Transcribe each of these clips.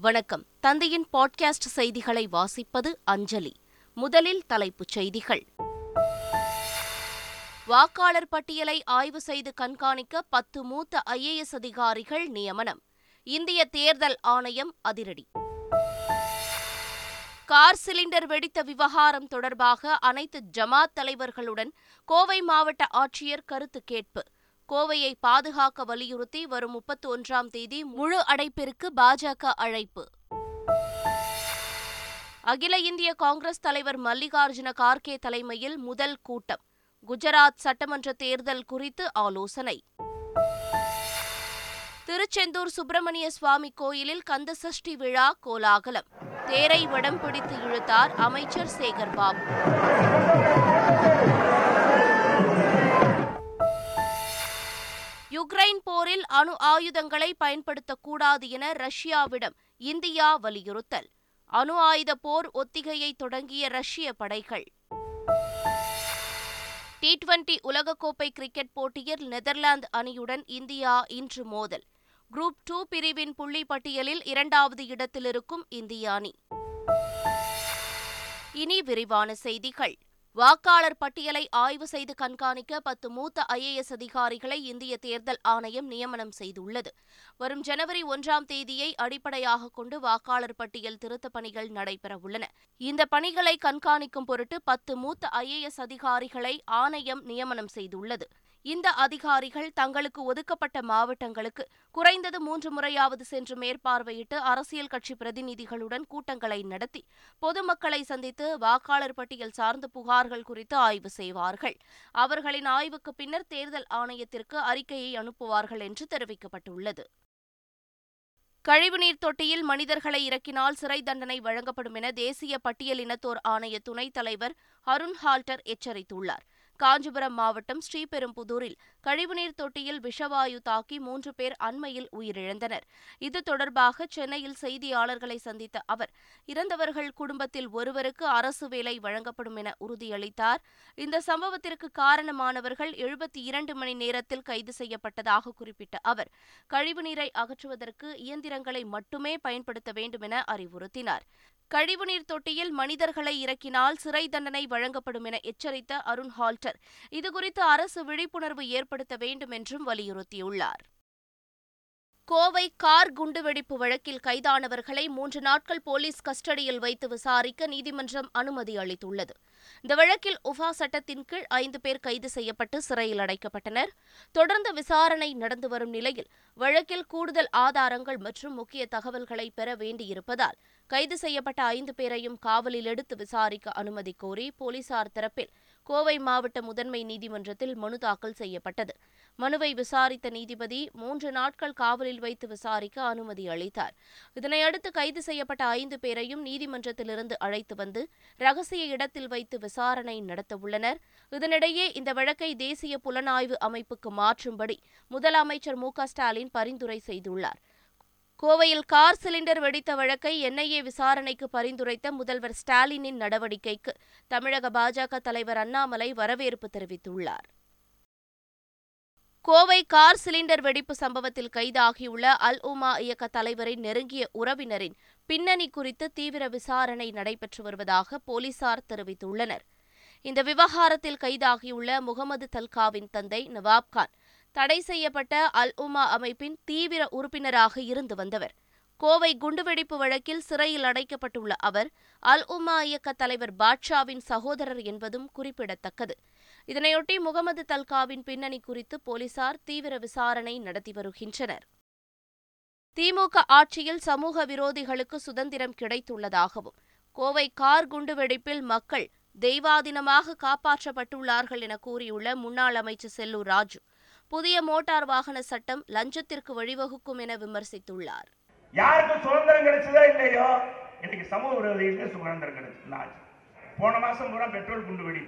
வணக்கம். தந்தையின் பாட்காஸ்ட் செய்திகளை வாசிப்பது அஞ்சலி. முதலில் தலைப்புச் செய்திகள். வாக்காளர் பட்டியலை ஆய்வு செய்து கண்காணிக்க பத்து மூத்த ஐஏஎஸ் அதிகாரிகள் நியமனம். இந்திய தேர்தல் ஆணையம் அதிரடி. கார் சிலிண்டர் வெடித்த விவகாரம் தொடர்பாக அனைத்து ஜமாத் தலைவர்களுடன் கோவை மாவட்ட ஆட்சியர் கருத்து கேட்பு. கோவையை பாதுகாக்க வலியுறுத்தி வரும் முப்பத்தி ஒன்றாம் தேதி முழு அடைப்பிற்கு பாஜக அழைப்பு. அகில இந்திய காங்கிரஸ் தலைவர் மல்லிகார்ஜுன கார்கே தலைமையில் முதல் கூட்டம். குஜராத் சட்டமன்ற தேர்தல் குறித்து ஆலோசனை. திருச்செந்தூர் சுப்பிரமணிய சுவாமி கோயிலில் கந்தசஷ்டி விழா கோலாகலம். தேரை வடம் பிடித்து இழுத்தார் அமைச்சர் சேகர் யுக்ரைன் போரில் அணு ஆயுதங்களை பயன்படுத்தக்கூடாது என ரஷ்யாவிடம் இந்தியா வலியுறுத்தல். அணு ஆயுத போர் ஒத்திகையை தொடங்கிய ரஷ்ய படைகள். டி டுவெண்டி உலகக்கோப்பை கிரிக்கெட் போட்டியில் நெதர்லாந்து அணியுடன் இந்தியா இன்று மோதல். குரூப் டூ பிரிவின் புள்ளி பட்டியலில் இரண்டாவது இடத்திலிருக்கும் இந்திய அணி. இனி விரிவான செய்திகள். வாக்காளர் பட்டியலை ஆய்வு செய்து கண்காணிக்க பத்து மூத்த ஐஏஎஸ் அதிகாரிகளை இந்திய தேர்தல் ஆணையம் நியமனம் செய்துள்ளது. வரும் ஜனவரி ஒன்றாம் தேதியை அடிப்படையாக கொண்டு வாக்காளர் பட்டியல் திருத்தப் பணிகள் நடைபெறவுள்ளன. இந்த பணிகளை கண்காணிக்கும் பொருட்டு பத்து மூத்த ஐஏஎஸ் அதிகாரிகளை ஆணையம் நியமனம் செய்துள்ளது. இந்த அதிகாரிகள் தங்களுக்கு ஒதுக்கப்பட்ட மாவட்டங்களுக்கு குறைந்தது மூன்று முறையாவது சென்று மேற்பார்வையிட்டு அரசியல் கட்சி பிரதிநிதிகளுடன் கூட்டங்களை நடத்தி பொதுமக்களை சந்தித்து வாக்காளர் பட்டியல் சார்ந்த புகார்கள் குறித்து ஆய்வு செய்வார்கள். அவர்களின் ஆய்வுக்கு பின்னர் தேர்தல் ஆணையத்திற்கு அறிக்கையை அனுப்புவார்கள் என்று தெரிவிக்கப்பட்டுள்ளது. கழிவுநீர் தொட்டியில் மனிதர்களை இறக்கினால் சிறை தண்டனை வழங்கப்படும் என தேசிய பட்டியலினத்தோர் ஆணைய துணைத் தலைவர் அருண் ஹால்டர் எச்சரித்துள்ளார். காஞ்சிபுரம் மாவட்டம் ஸ்ரீபெரும்புதூரில் கழிவுநீர் தொட்டியில் விஷவாயு தாக்கி மூன்று பேர் அண்மையில் உயிரிழந்தனர். இது தொடர்பாக சென்னையில் செய்தியாளர்களை சந்தித்த அவர் இறந்தவர்கள் குடும்பத்தில் ஒருவருக்கு அரசு வேலை வழங்கப்படும் என உறுதியளித்தார். இந்த சம்பவத்திற்கு காரணமானவர்கள் எழுபத்தி இரண்டு மணி நேரத்தில் கைது செய்யப்பட்டதாக குறிப்பிட்ட அவர் கழிவுநீரை அகற்றுவதற்கு இயந்திரங்களை மட்டுமே பயன்படுத்த வேண்டும் என அறிவுறுத்தினார். கழிவுநீர் தொட்டியில் மனிதர்களை இறக்கினால் சிறை தண்டனை வழங்கப்படும் என எச்சரித்த அருண் ஹால்டர். இதுகுறித்து அரசு விழிப்புணர்வு ஏற்படுத்த வேண்டும் என்றும் வலியுறுத்தியுள்ளார். கோவை கார் குண்டுவெடிப்பு வழக்கில் கைதானவர்களை மூன்று நாட்கள் போலீஸ் கஸ்டடியில் வைத்து விசாரிக்க நீதிமன்றம் அனுமதி அளித்துள்ளது. இந்த வழக்கில் உஃபா சட்டத்தின் கீழ் ஐந்து பேர் கைது செய்யப்பட்டு சிறையில் அடைக்கப்பட்டனர். தொடர்ந்து விசாரணை நடந்து வரும் நிலையில் வழக்கில் கூடுதல் ஆதாரங்கள் மற்றும் முக்கிய தகவல்களை பெற வேண்டியிருப்பதால் கைது செய்யப்பட்ட ஐந்து பேரையும் காவலில் எடுத்து விசாரிக்க அனுமதி கோரி போலீசார் தரப்பில் கோவை மாவட்ட முதன்மை நீதிமன்றத்தில் மனு தாக்கல் செய்யப்பட்டது. மனுவை விசாரித்த நீதிபதி மூன்று நாட்கள் காவலில் வைத்து விசாரிக்க அனுமதி அளித்தார். இதனையடுத்து கைது செய்யப்பட்ட ஐந்து பேரையும் நீதிமன்றத்திலிருந்து அழைத்து வந்து ரகசிய இடத்தில் வைத்து விசாரணை நடத்தவுள்ளனர் இதனிடையே இந்த வழக்கை தேசிய புலனாய்வு அமைப்புக்கு மாற்றும்படி முதலமைச்சர் மு ஸ்டாலின் பரிந்துரை செய்துள்ளார். கோவையில் கார் சிலிண்டர் வெடித்த வழக்கை என்ஐஏ விசாரணைக்கு பரிந்துரைத்த முதல்வர் ஸ்டாலினின் நடவடிக்கைக்கு தமிழக பாஜக தலைவர் அண்ணாமலை வரவேற்பு தெரிவித்துள்ளார். கோவை கார் சிலிண்டர் வெடிப்பு சம்பவத்தில் கைதாகியுள்ள அல் உமா இயக்க தலைவரின் நெருங்கிய உறவினரின் பின்னணி குறித்து தீவிர விசாரணை நடைபெற்று வருவதாக போலீசார் தெரிவித்துள்ளனர். இந்த விவகாரத்தில் கைதாகியுள்ள முகமது தல்காவின் தந்தை நவாப்கான் தடை செய்யப்பட்ட அல் உமா அமைப்பின் தீவிர உறுப்பினராக இருந்து வந்தவர். கோவை குண்டுவெடிப்பு வழக்கில் சிறையில் அடைக்கப்பட்டுள்ள அவர் அல் உமா இயக்க தலைவர் பாட்ஷாவின் சகோதரர் என்பதும் குறிப்பிடத்தக்கது. இதனையொட்டி முகமது தல்காவின் பின்னணி குறித்து போலீசார் தீவிர விசாரணை நடத்தி வருகின்றனர். திமுக ஆட்சியில் சமூக விரோதிகளுக்கு சுதந்திரம் கிடைத்துள்ளதாகவும் கோவை கார் குண்டுவெடிப்பில் மக்கள் தெய்வாதீனமாக காப்பாற்றப்பட்டுள்ளார்கள் என கூறியுள்ள முன்னாள் அமைச்சர் செல்லூர் ராஜு புதிய மோட்டார் வாகன சட்டம் லஞ்சத்திற்கு வழிவகுக்கும் என விமர்சித்துள்ளார். யாருக்கு சுதந்திரம் கிடைச்சதா இல்லையோ இன்னைக்கு சமூக விரோதிகளுக்கு சுதந்திரம் கிடைச்சது. போன மாசம் பூரா பெட்ரோல் குண்டு வெடி.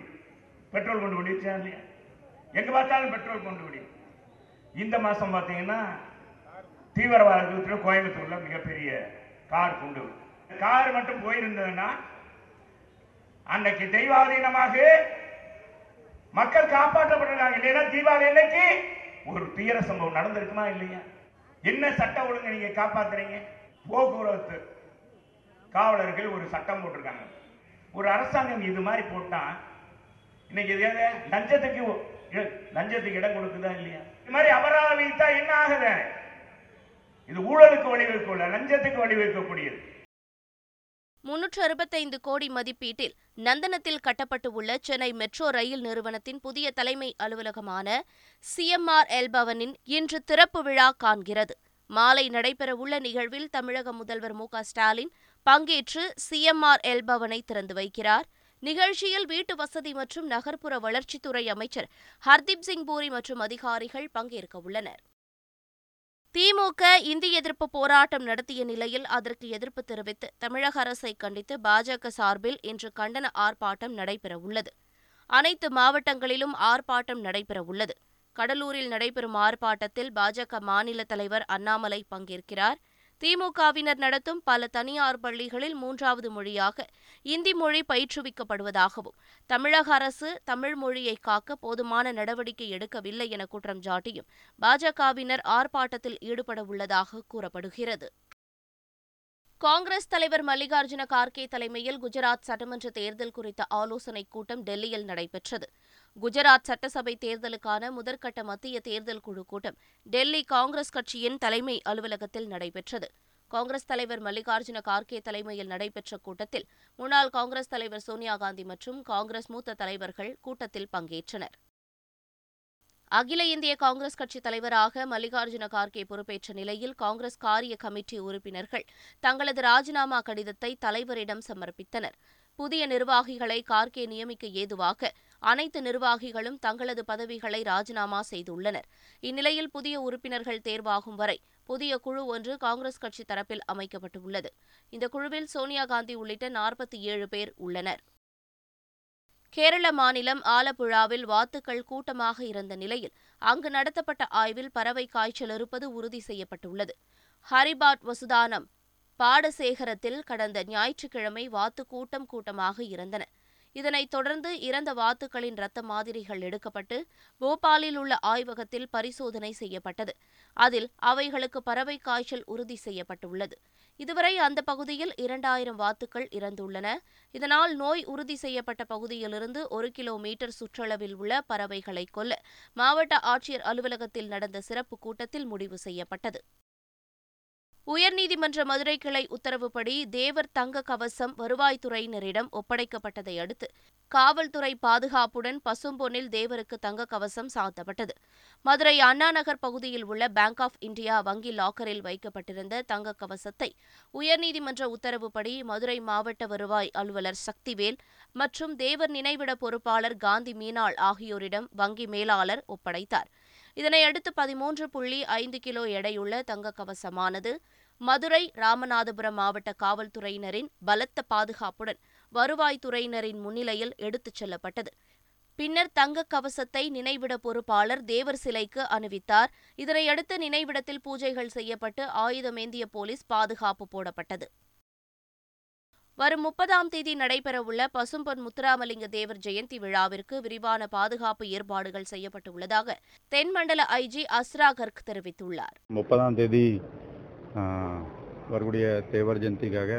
பெட்ரோல் குண்டு வெடி இல்லையா? எங்க பார்த்தாலும் பெட்ரோல் குண்டு வெடி. இந்த மாசம் பார்த்தீங்கன்னா தீவிரவாதத்தில் கோயம்புத்தூர்ல மிகப்பெரிய கார் குண்டு கார் மட்டும் போயிருந்ததுன்னா அன்னைக்கு தெய்வாதீனமாக மக்கள் காப்பாற்றப்பட்டிருக்காங்க இல்லையா தீபாவளி அன்னைக்கு ஒரு துயர சம்பவம் நடந்திருக்குமா இல்லையா? என்ன சட்ட ஒழுங்கு நீங்க காப்பாத்துறீங்க? போக்குவரத்து காவலர்கள் ஒரு சட்டம் போட்டிருக்காங்க. ஒரு அரசாங்கம் இது மாதிரி போட்டா இன்னைக்கு இது எது? லஞ்சத்துக்கு லஞ்சத்துக்கு இடம் கொடுக்குதா இல்லையா? இது மாதிரி அபராதம் விதித்தா என்ன ஆகுது? இது ஊழலுக்கு வழிவகுக்கல லஞ்சத்துக்கு வழிவகுக்கக்கூடியது முன்னூற்று அறுபத்தைந்து கோடி மதிப்பீட்டில் நந்தனத்தில் கட்டப்பட்டு உள்ள சென்னை மெட்ரோ ரயில் நிறுவனத்தின் புதிய தலைமை அலுவலகமான சிஎம்ஆர் எல் பவனின் இன்று திறப்பு விழா காண்கிறது. மாலை நடைபெறவுள்ள நிகழ்வில் தமிழக முதல்வர் மு ஸ்டாலின் பங்கேற்று சிஎம்ஆர் எல் பவனை திறந்து வைக்கிறார். நிகழ்ச்சியில் வீட்டு வசதி மற்றும் நகர்ப்புற வளர்ச்சித்துறை அமைச்சர் ஹர்தீப் சிங் பூரி மற்றும் அதிகாரிகள் பங்கேற்க உள்ளனர். திமுக இந்தி எதிர்ப்பு போராட்டம் நடத்திய நிலையில் அதற்கு எதிர்ப்பு தெரிவித்து தமிழக அரசை கண்டித்து பாஜக சார்பில் இன்று கண்டன ஆர்ப்பாட்டம் நடைபெறவுள்ளது. அனைத்து மாவட்டங்களிலும் ஆர்ப்பாட்டம் நடைபெறவுள்ளது. கடலூரில் நடைபெறும் ஆர்ப்பாட்டத்தில் பாஜக மாநில தலைவர் அண்ணாமலை பங்கேற்கிறார். திமுகவினர் நடத்தும் பல தனியார் பள்ளிகளில் மூன்றாவது மொழியாக இந்தி மொழி பயிற்றுவிக்கப்படுவதாகவும் தமிழக அரசு தமிழ் மொழியை காக்க போதுமான நடவடிக்கை எடுக்கவில்லை என குற்றம் சாட்டியும் பாஜகவினர் ஆர்ப்பாட்டத்தில் ஈடுபட உள்ளதாக கூறப்படுகிறது. காங்கிரஸ் தலைவர் மல்லிகார்ஜுன கார்கே தலைமையில் குஜராத் சட்டமன்ற தேர்தல் குறித்த ஆலோசனைக் கூட்டம் டெல்லியில் நடைபெற்றது. குஜராத் சட்டசபை தேர்தலுக்கான முதற்கட்ட மத்திய தேர்தல் குழு கூட்டம் டெல்லி காங்கிரஸ் கட்சியின் தலைமை அலுவலகத்தில் நடைபெற்றது. காங்கிரஸ் தலைவர் மல்லிகார்ஜுன கார்கே தலைமையில் நடைபெற்ற கூட்டத்தில் முன்னாள் காங்கிரஸ் தலைவர் சோனியா காந்தி மற்றும் காங்கிரஸ் மூத்த தலைவர்கள் கூட்டத்தில் பங்கேற்றனர். அகில இந்திய காங்கிரஸ் கட்சி தலைவராக மல்லிகார்ஜுன கார்கே பொறுப்பேற்ற நிலையில் காங்கிரஸ் காரிய கமிட்டி உறுப்பினர்கள் தங்களது ராஜினாமா கடிதத்தை தலைவரிடம் சமர்ப்பித்தனர். புதிய நிர்வாகிகளை கார்கே நியமிக்க ஏதுவாக அனைத்து நிர்வாகிகளும் தங்களது பதவிகளை ராஜினாமா செய்துள்ளனர். இந்நிலையில் புதிய உறுப்பினர்கள் தேர்வாகும் வரை புதிய குழு ஒன்று காங்கிரஸ் கட்சி தரப்பில் அமைக்கப்பட்டுள்ளது. இந்த குழுவில் சோனியா காந்தி உள்ளிட்ட நாற்பத்தி ஏழு பேர் உள்ளனர். கேரள மாநிலம் ஆலப்புழாவில் வாத்துக்கள் கூட்டமாக இருந்த நிலையில் அங்கு நடத்தப்பட்ட ஆய்வில் பறவை காய்ச்சல் இருப்பது உறுதி செய்யப்பட்டுள்ளது. ஹரிபாட் வசுதானம் பாடசேகரத்தில் கடந்த ஞாயிற்றுக்கிழமை வாத்து கூட்டம் கூட்டமாக இருந்தன. இதனைத் தொடர்ந்து இறந்த வாத்துக்களின் இரத்த மாதிரிகள் எடுக்கப்பட்டு போபாலில் உள்ள ஆய்வகத்தில் பரிசோதனை செய்யப்பட்டது. அதில் அவைகளுக்கு பறவை காய்ச்சல் உறுதி செய்யப்பட்டுள்ளது. இதுவரை அந்த பகுதியில் இரண்டாயிரம் வாத்துக்கள் இறந்துள்ளன. இதனால் நோய் உறுதி செய்யப்பட்ட பகுதியிலிருந்து ஒரு கிலோமீட்டர் சுற்றளவில் உள்ள பறவைகளை கொல்ல மாவட்ட ஆட்சியர் அலுவலகத்தில் நடந்த சிறப்பு கூட்டத்தில் முடிவு செய்யப்பட்டது. உயர்நீதிமன்ற மதுரை கிளை உத்தரவுப்படி தேவர் தங்க கவசம் வருவாய்த்துறையினரிடம் ஒப்படைக்கப்பட்டதை அடுத்து காவல்துறை பாதுகாப்புடன் பசும்பொன்னில் தேவருக்கு தங்க கவசம் சாத்தப்பட்டது. மதுரை அண்ணா நகர் பகுதியில் உள்ள பேங்க் ஆஃப் இந்தியா வங்கி லாக்கரில் வைக்கப்பட்டிருந்த தங்க கவசத்தை உயர்நீதிமன்ற உத்தரவுப்படி மதுரை மாவட்ட வருவாய் அலுவலர் சக்திவேல் மற்றும் தேவர் நினைவிட பொறுப்பாளர் காந்தி மீனாள் ஆகியோரிடம் வங்கி மேலாளர் ஒப்படைத்தார். இதனையடுத்து பதிமூன்று புள்ளி ஐந்து கிலோ எடையுள்ள தங்க கவசமானது மதுரை ராமநாதபுரம் மாவட்ட காவல்துறையினரின் பலத்த பாதுகாப்புடன் வருவாய்த்துறையினரின் முன்னிலையில் எடுத்துச் செல்லப்பட்டது. பின்னர் தங்க கவசத்தை நினைவிட பொறுப்பாளர் தேவர் சிலைக்கு அணிவித்தார். இதனையடுத்து நினைவிடத்தில் பூஜைகள் செய்யப்பட்டு ஆயுதமேந்திய போலீஸ் பாதுகாப்பு போடப்பட்டது. வரும் முப்பதாம் தேதி நடைபெறவுள்ள பசும்பொன் முத்துராமலிங்க தேவர் ஜெயந்தி விழாவிற்கு விரிவான பாதுகாப்பு ஏற்பாடுகள் செய்யப்பட்டுள்ளதாக தென்மண்டல ஐஜி அஸ்ரா கர்க் தெரிவித்துள்ளார். முப்பதாம் தேதி வரக்கூடிய தேவர் ஜெயந்திக்காக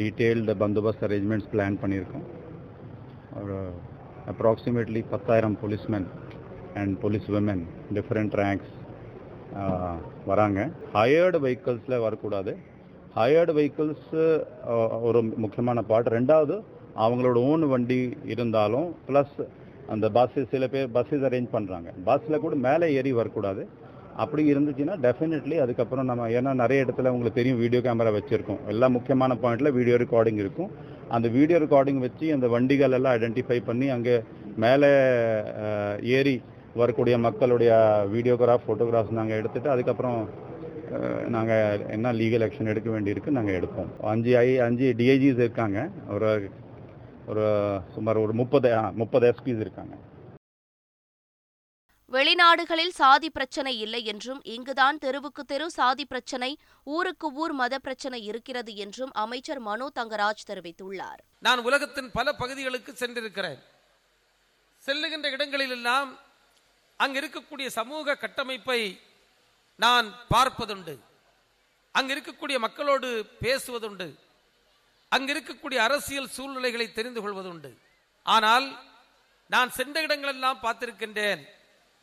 டீட்டெயில்டு பந்தோபஸ்த் அரேஞ்ச்மெண்ட்ஸ் பிளான் பண்ணியிருக்கோம். அப்ராக்சிமேட்லி பத்தாயிரம் policeman and police woman different ranks வராங்க. ஹயர்டு வெஹிக்கிள்ஸில் வரக்கூடாது. ஹயர்டு வெஹிக்கிள்ஸ் ஒரு முக்கியமான பார்ட் ரெண்டாவது அவங்களோட ஓன் வண்டி இருந்தாலும் ப்ளஸ் அந்த பஸ்ஸு சில பேர் பஸ்ஸஸ் அரேஞ்ச் பண்ணுறாங்க பஸ்ஸில் கூட மேலே ஏறி வரக்கூடாது. அப்படி இருந்துச்சுன்னா டெஃபினெட்லி அதுக்கப்புறம் நம்ம ஏன்னா நிறைய இடத்துல உங்களுக்கு தெரியும் வீடியோ கேமரா வச்சுருக்கோம். எல்லா முக்கியமான பாயிண்ட்டில் வீடியோ ரெக்கார்டிங் இருக்கும். அந்த வீடியோ ரெக்கார்டிங் வச்சு அந்த வண்டிகள் எல்லாம் ஐடென்டிஃபை பண்ணி அங்கே மேலே ஏறி வரக்கூடிய மக்களுடைய வீடியோகிராஃப் ஃபோட்டோகிராஃப்ஸ் நாங்கள் எடுத்துகிட்டு அதுக்கப்புறம் நாங்கள் என்ன லீகல் ஆக்ஷன் எடுக்க வேண்டியிருக்கு நாங்கள் எடுப்போம். அஞ்சு ஐ அஞ்சு டிஐஜிஸ் இருக்காங்க. ஒரு ஒரு சுமார் ஒரு முப்பது முப்பது எஸ்பிஸ் இருக்காங்க. வெளிநாடுகளில் சாதி பிரச்சனை இல்லை என்றும் இங்குதான் தெருவுக்கு தெரு சாதி பிரச்சனை ஊருக்கு ஊர் மத பிரச்சனை இருக்கிறது என்றும் அமைச்சர் மனோ தங்கராஜ் தெரிவித்துள்ளார். நான் உலகத்தின் பல பகுதிகளுக்கு சென்றிருக்கிறேன். செல்லுகின்ற இடங்களிலெல்லாம் அங்கு இருக்கக்கூடிய சமூக கட்டமைப்பை நான் பார்ப்பதுண்டு. அங்கு இருக்கக்கூடிய மக்களோடு பேசுவதுண்டு. அங்கு இருக்கக்கூடிய அரசியல் சூழ்நிலைகளை தெரிந்து கொள்வதுண்டு. ஆனால் நான் சென்ற இடங்களெல்லாம் பார்த்திருக்கின்றேன்.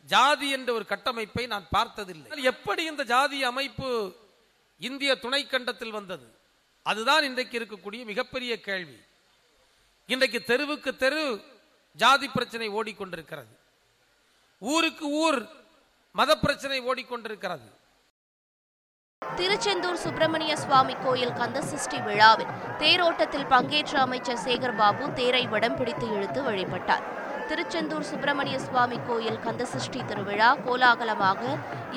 ஜாதி என்ற ஒரு கட்டமைப்பை நான் பார்த்ததில்லை. எப்படி இந்த ஜாதி அமைப்பு இந்திய துணைக்கண்டத்தில் வந்தது? அதுதான் இன்றைக்கு இருக்கக்கூடிய மிகப்பெரிய கேள்வி. இன்றைக்கு தெருவுக்கு தெரு ஜாதி பிரச்சனை ஓடிக்கொண்டிருக்கிறது. ஊருக்கு ஊர் மத பிரச்சனை ஓடிக்கொண்டிருக்கிறது. திருச்செந்தூர் சுப்பிரமணிய சுவாமி கோயில் கந்தசஷ்டி விழாவில் தேரோட்டத்தில் பங்கேற்ற அமைச்சர் சேகர்பாபு தேரை வடம் பிடித்து இழுத்து வழிபட்டார். திருச்செந்தூர் சுப்பிரமணிய சுவாமி கோயில் கந்தசஷ்டி திருவிழா கோலாகலமாக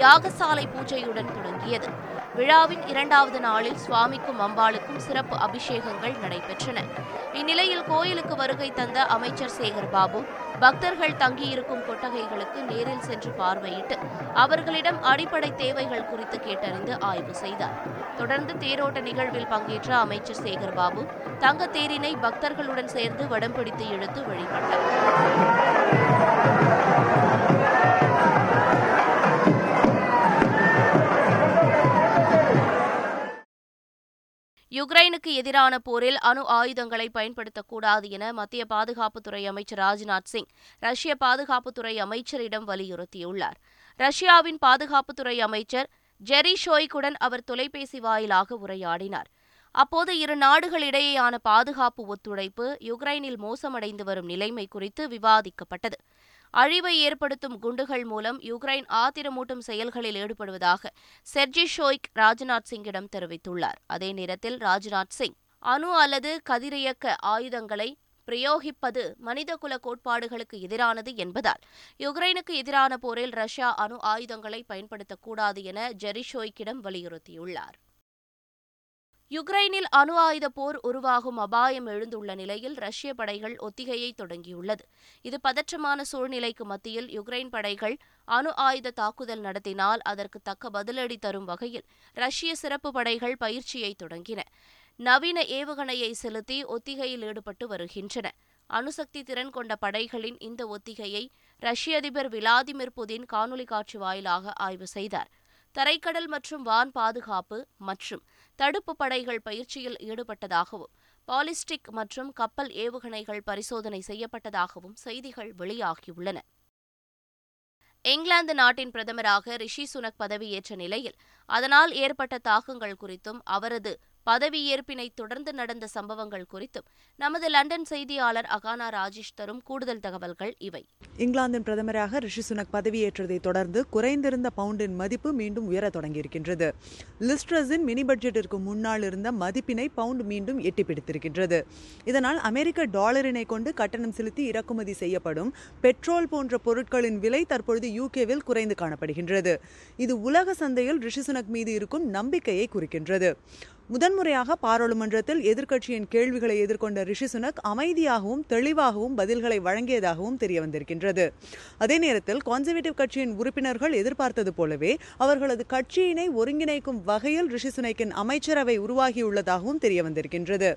யாகசாலை பூஜையுடன் தொடங்கியது. விழாவின் இரண்டாவது நாளில் சுவாமிக்கும் அம்பாளுக்கும் சிறப்பு அபிஷேகங்கள் நடைபெற்றன. இந்நிலையில் கோயிலுக்கு வருகை தந்த அமைச்சர் சேகர் பாபு பக்தர்கள் தங்கியிருக்கும் கொட்டகைகளுக்கு நேரில் சென்று பார்வையிட்டு அவர்களிடம் அடிப்படை தேவைகள் குறித்து கேட்டறிந்து ஆய்வு செய்தார். தொடர்ந்து தேரோட்ட நிகழ்வில் பங்கேற்ற அமைச்சர் சேகர்பாபு தங்க தேரினை பக்தர்களுடன் சேர்ந்து வடம் பிடித்து இழுத்து வழிபட்டார். யுக்ரைனுக்கு எதிரான போரில் அணு ஆயுதங்களை பயன்படுத்தக்கூடாது என மத்திய பாதுகாப்புத்துறை அமைச்சர் ராஜ்நாத் சிங் ரஷ்ய பாதுகாப்புத்துறை அமைச்சரிடம் வலியுறுத்தியுள்ளார். ரஷ்யாவின் பாதுகாப்புத்துறை அமைச்சர் ஜெரி ஷோய்குடன் அவர் தொலைபேசி வாயிலாக உரையாடினார். அப்போது இரு நாடுகளிடையேயான பாதுகாப்பு ஒத்துழைப்பு யுக்ரைனில் மோசமடைந்து வரும் நிலைமை குறித்து விவாதிக்கப்பட்டது. அழிவை ஏற்படுத்தும் குண்டுகள் மூலம் யுக்ரைன் ஆத்திரமூட்டும் செயல்களில் ஈடுபடுவதாக செர்ஜி ஷோய்க் ராஜ்நாத் சிங்கிடம் தெரிவித்துள்ளார். அதே நேரத்தில் ராஜ்நாத் சிங் அணு அல்லது கதிரியக்க ஆயுதங்களை பிரயோகிப்பது மனிதகுல கோட்பாடுகளுக்கு எதிரானது என்பதால் யுக்ரைனுக்கு எதிரான போரில் ரஷ்யா அணு ஆயுதங்களை பயன்படுத்தக்கூடாது என ஜெரிஷோய்க்கிடம் வலியுறுத்தியுள்ளார். யுக்ரைனில் அணு ஆயுத போர் உருவாகும் அபாயம் எழுந்துள்ள நிலையில் ரஷ்ய படைகள் ஒத்திகையை தொடங்கியுள்ளது. இது பதற்றமான சூழ்நிலைக்கு மத்தியில் யுக்ரைன் படைகள் அணு ஆயுத தாக்குதல் நடத்தினால் அதற்கு தக்க பதிலடி தரும் வகையில் ரஷ்ய சிறப்பு படைகள் பயிற்சியை தொடங்கின. நவீன ஏவுகணையை செலுத்தி ஒத்திகையில் ஈடுபட்டு வருகின்றன. அணுசக்தி திறன் கொண்ட படைகளின் இந்த ஒத்திகையை ரஷ்ய அதிபர் விளாதிமிர் புதின் காணொலி காட்சி வாயிலாக ஆய்வு செய்தார். தரைக்கடல் மற்றும் வான் பாதுகாப்பு மற்றும் தடுப்பு படைகள் பயிற்சியில் ஈடுபட்டதாகவும் பாலிஸ்டிக் மற்றும் கப்பல் ஏவுகணைகள் பரிசோதனை செய்யப்பட்டதாகவும் செய்திகள் வெளியாகியுள்ளன. இங்கிலாந்து நாட்டின் பிரதமராக ரிஷி சுனக் பதவியேற்ற நிலையில் அதனால் ஏற்பட்ட தாக்கங்கள் குறித்தும் அவரது பதவியேற்பினை தொடர்ந்து நடந்த சம்பவங்கள் குறித்தும் நமது லண்டன் செய்தியாளர் அகானா ராஜேஷ் தரும் கூடுதல் தகவல்கள் இவை. இங்கிலாந்தின் பிரதமராக ரிஷி சுனக் பதவியேற்றதை தொடர்ந்து குறைந்திருந்த பவுண்டின் மதிப்பு மீண்டும் உயர தொடங்கியிருக்கின்றது. லிஸ்ட்ரஸின் மினி பட்ஜெட்டிற்கு முன்னால் இருந்த மதிப்பினை பவுண்ட் மீண்டும் எட்டி பிடித்திருக்கின்றது. இதனால் அமெரிக்க டாலரினை கொண்டு கட்டணம் செலுத்தி இறக்குமதி செய்யப்படும் பெட்ரோல் போன்ற பொருட்களின் விலை தற்பொழுது யூகேவில் குறைந்து காணப்படுகின்றது. இது உலக சந்தையில் ரிஷி சுனக் மீது இருக்கும் நம்பிக்கையை குறிக்கின்றது. முதன்முறையாக பாராளுமன்றத்தில் எதிர்க்கட்சியின் கேள்விகளை எதிர்கொண்ட ரிஷி சுனக் அமைதியாகவும் தெளிவாகவும் பதில்களை வழங்கியதாகவும் தெரிய வந்திருக்கின்றது அதே நேரத்தில் கான்சர்வேட்டிவ் கட்சியின் உறுப்பினர்கள் எதிர்பார்த்தது போலவே அவர்களது கட்சியினை ஒருங்கிணைக்கும் வகையில் ரிஷி சுனக்கின் அமைச்சரவை உருவாகியுள்ளதாகவும் தெரிய வந்திருக்கின்றது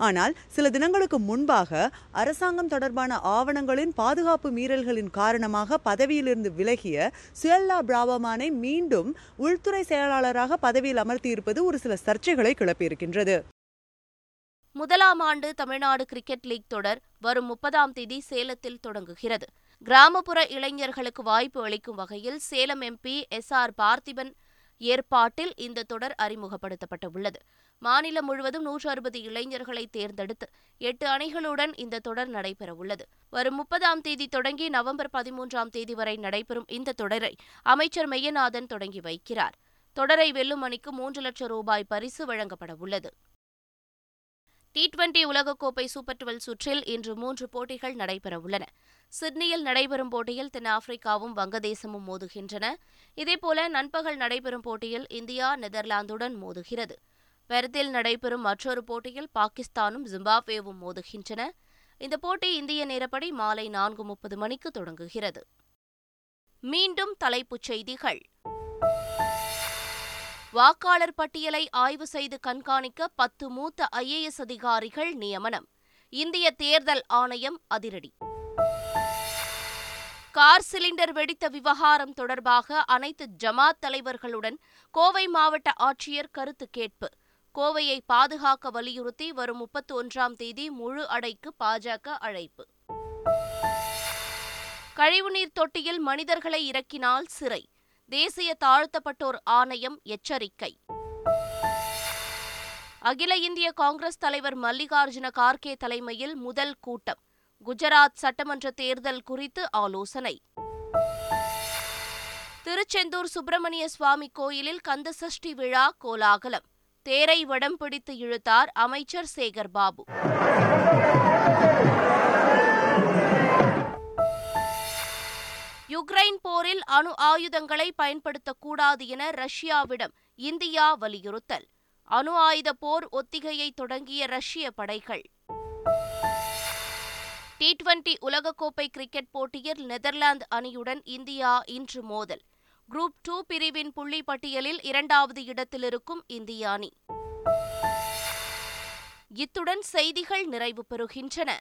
ஆனால் சில தினங்களுக்கு முன்பாக அரசாங்கம் தொடர்பான ஆவணங்களின் பாதுகாப்பு மீறல்களின் காரணமாக பதவியிலிருந்து விலகிய சுயல்லா பிராவமானை மீண்டும் உள்துறை செயலாளராக பதவியில் அமர்த்தியிருப்பது ஒரு சில சர்ச்சைகளை கிளப்பியிருக்கின்றது. முதலாம் ஆண்டு தமிழ்நாடு கிரிக்கெட் லீக் தொடர் வரும் முப்பதாம் தேதி சேலத்தில் தொடங்குகிறது. கிராமப்புற இளைஞர்களுக்கு வாய்ப்பு அளிக்கும் வகையில் Salem MP S R Parthiban ஏற்பாட்டில் இந்த தொடர் அறிமுகப்படுத்தப்பட்டுள்ளது. மாநிலம் முழுவதும் நூற்று அறுபது இளைஞர்களை தேர்ந்தெடுத்து எட்டு அணிகளுடன் இந்த தொடர் நடைபெறவுள்ளது. வரும் முப்பதாம் தேதி தொடங்கி நவம்பர் பதிமூன்றாம் தேதி வரை நடைபெறும் இந்த தொடரை அமைச்சர் மெய்யநாதன் தொடங்கி வைக்கிறார். தொடரை வெல்லும் அணிக்கு மூன்று லட்சம் ரூபாய் பரிசு வழங்கப்பட உள்ளது டி டுவெண்டி உலகக்கோப்பை சூப்பர் டுவெல் சுற்றில் இன்று மூன்று போட்டிகள் நடைபெறவுள்ளன. சிட்னியில் நடைபெறும் போட்டியில் தென்னாப்பிரிக்காவும் வங்கதேசமும் மோதுகின்றன. இதேபோல நண்பகல் நடைபெறும் போட்டியில் இந்தியா நெதர்லாந்துடன் மோதுகிறது. பெர்த்தில் நடைபெறும் மற்றொரு போட்டியில் பாகிஸ்தானும் ஜிம்பாப்வேவும் மோதுகின்றன. இந்த போட்டி இந்திய நேரப்படி மாலை நான்கு முப்பது மணிக்கு தொடங்குகிறது. மீண்டும் தலைப்புச் செய்திகள். வாக்காளர் பட்டியலை ஆய்வு செய்து கண்காணிக்க பத்து மூத்த ஐஏஎஸ் அதிகாரிகள் நியமனம். இந்திய தேர்தல் ஆணையம் அதிரடி. கார் சிலிண்டர் வெடித்த விவகாரம் தொடர்பாக அனைத்து ஜமாத் தலைவர்களுடன் கோவை மாவட்ட ஆட்சியர் கருத்து கேட்பு. கோவையை பாதுகாக்க வலியுறுத்தி வரும் முப்பத்தி ஒன்றாம் தேதி முழு அடைக்கு பாஜக அழைப்பு. கழிவுநீர் தொட்டியில் மனிதர்களை இறக்கினால் சிறை. தேசிய தாழ்த்தப்பட்டோர் ஆணையம் எச்சரிக்கை. அகில இந்திய காங்கிரஸ் தலைவர் மல்லிகார்ஜுன கார்கே தலைமையில் முதல் கூட்டம். குஜராத் சட்டமன்ற தேர்தல் குறித்து ஆலோசனை. திருச்செந்தூர் சுப்பிரமணிய சுவாமி கோயிலில் கந்தசஷ்டி விழா கோலாகலம். தேரை வடம் பிடித்து இழுத்தார் அமைச்சர் சேகர் பாபு யுக்ரைன் போரில் அணு ஆயுதங்களை பயன்படுத்தக்கூடாது என ரஷ்யாவிடம் இந்தியா வலியுறுத்தல். அணு ஆயுத போர் ஒத்திகையை தொடங்கிய ரஷ்ய படைகள். டி டுவெண்டி உலகக்கோப்பை கிரிக்கெட் போட்டியில் நெதர்லாந்து அணியுடன் இந்தியா இன்று மோதல். குரூப் டூ பிரிவின் புள்ளி பட்டியலில் இரண்டாவது இடத்தில் இருக்கும் இந்திய அணி. இத்துடன் செய்திகள் நிறைவு பெறுகின்றன.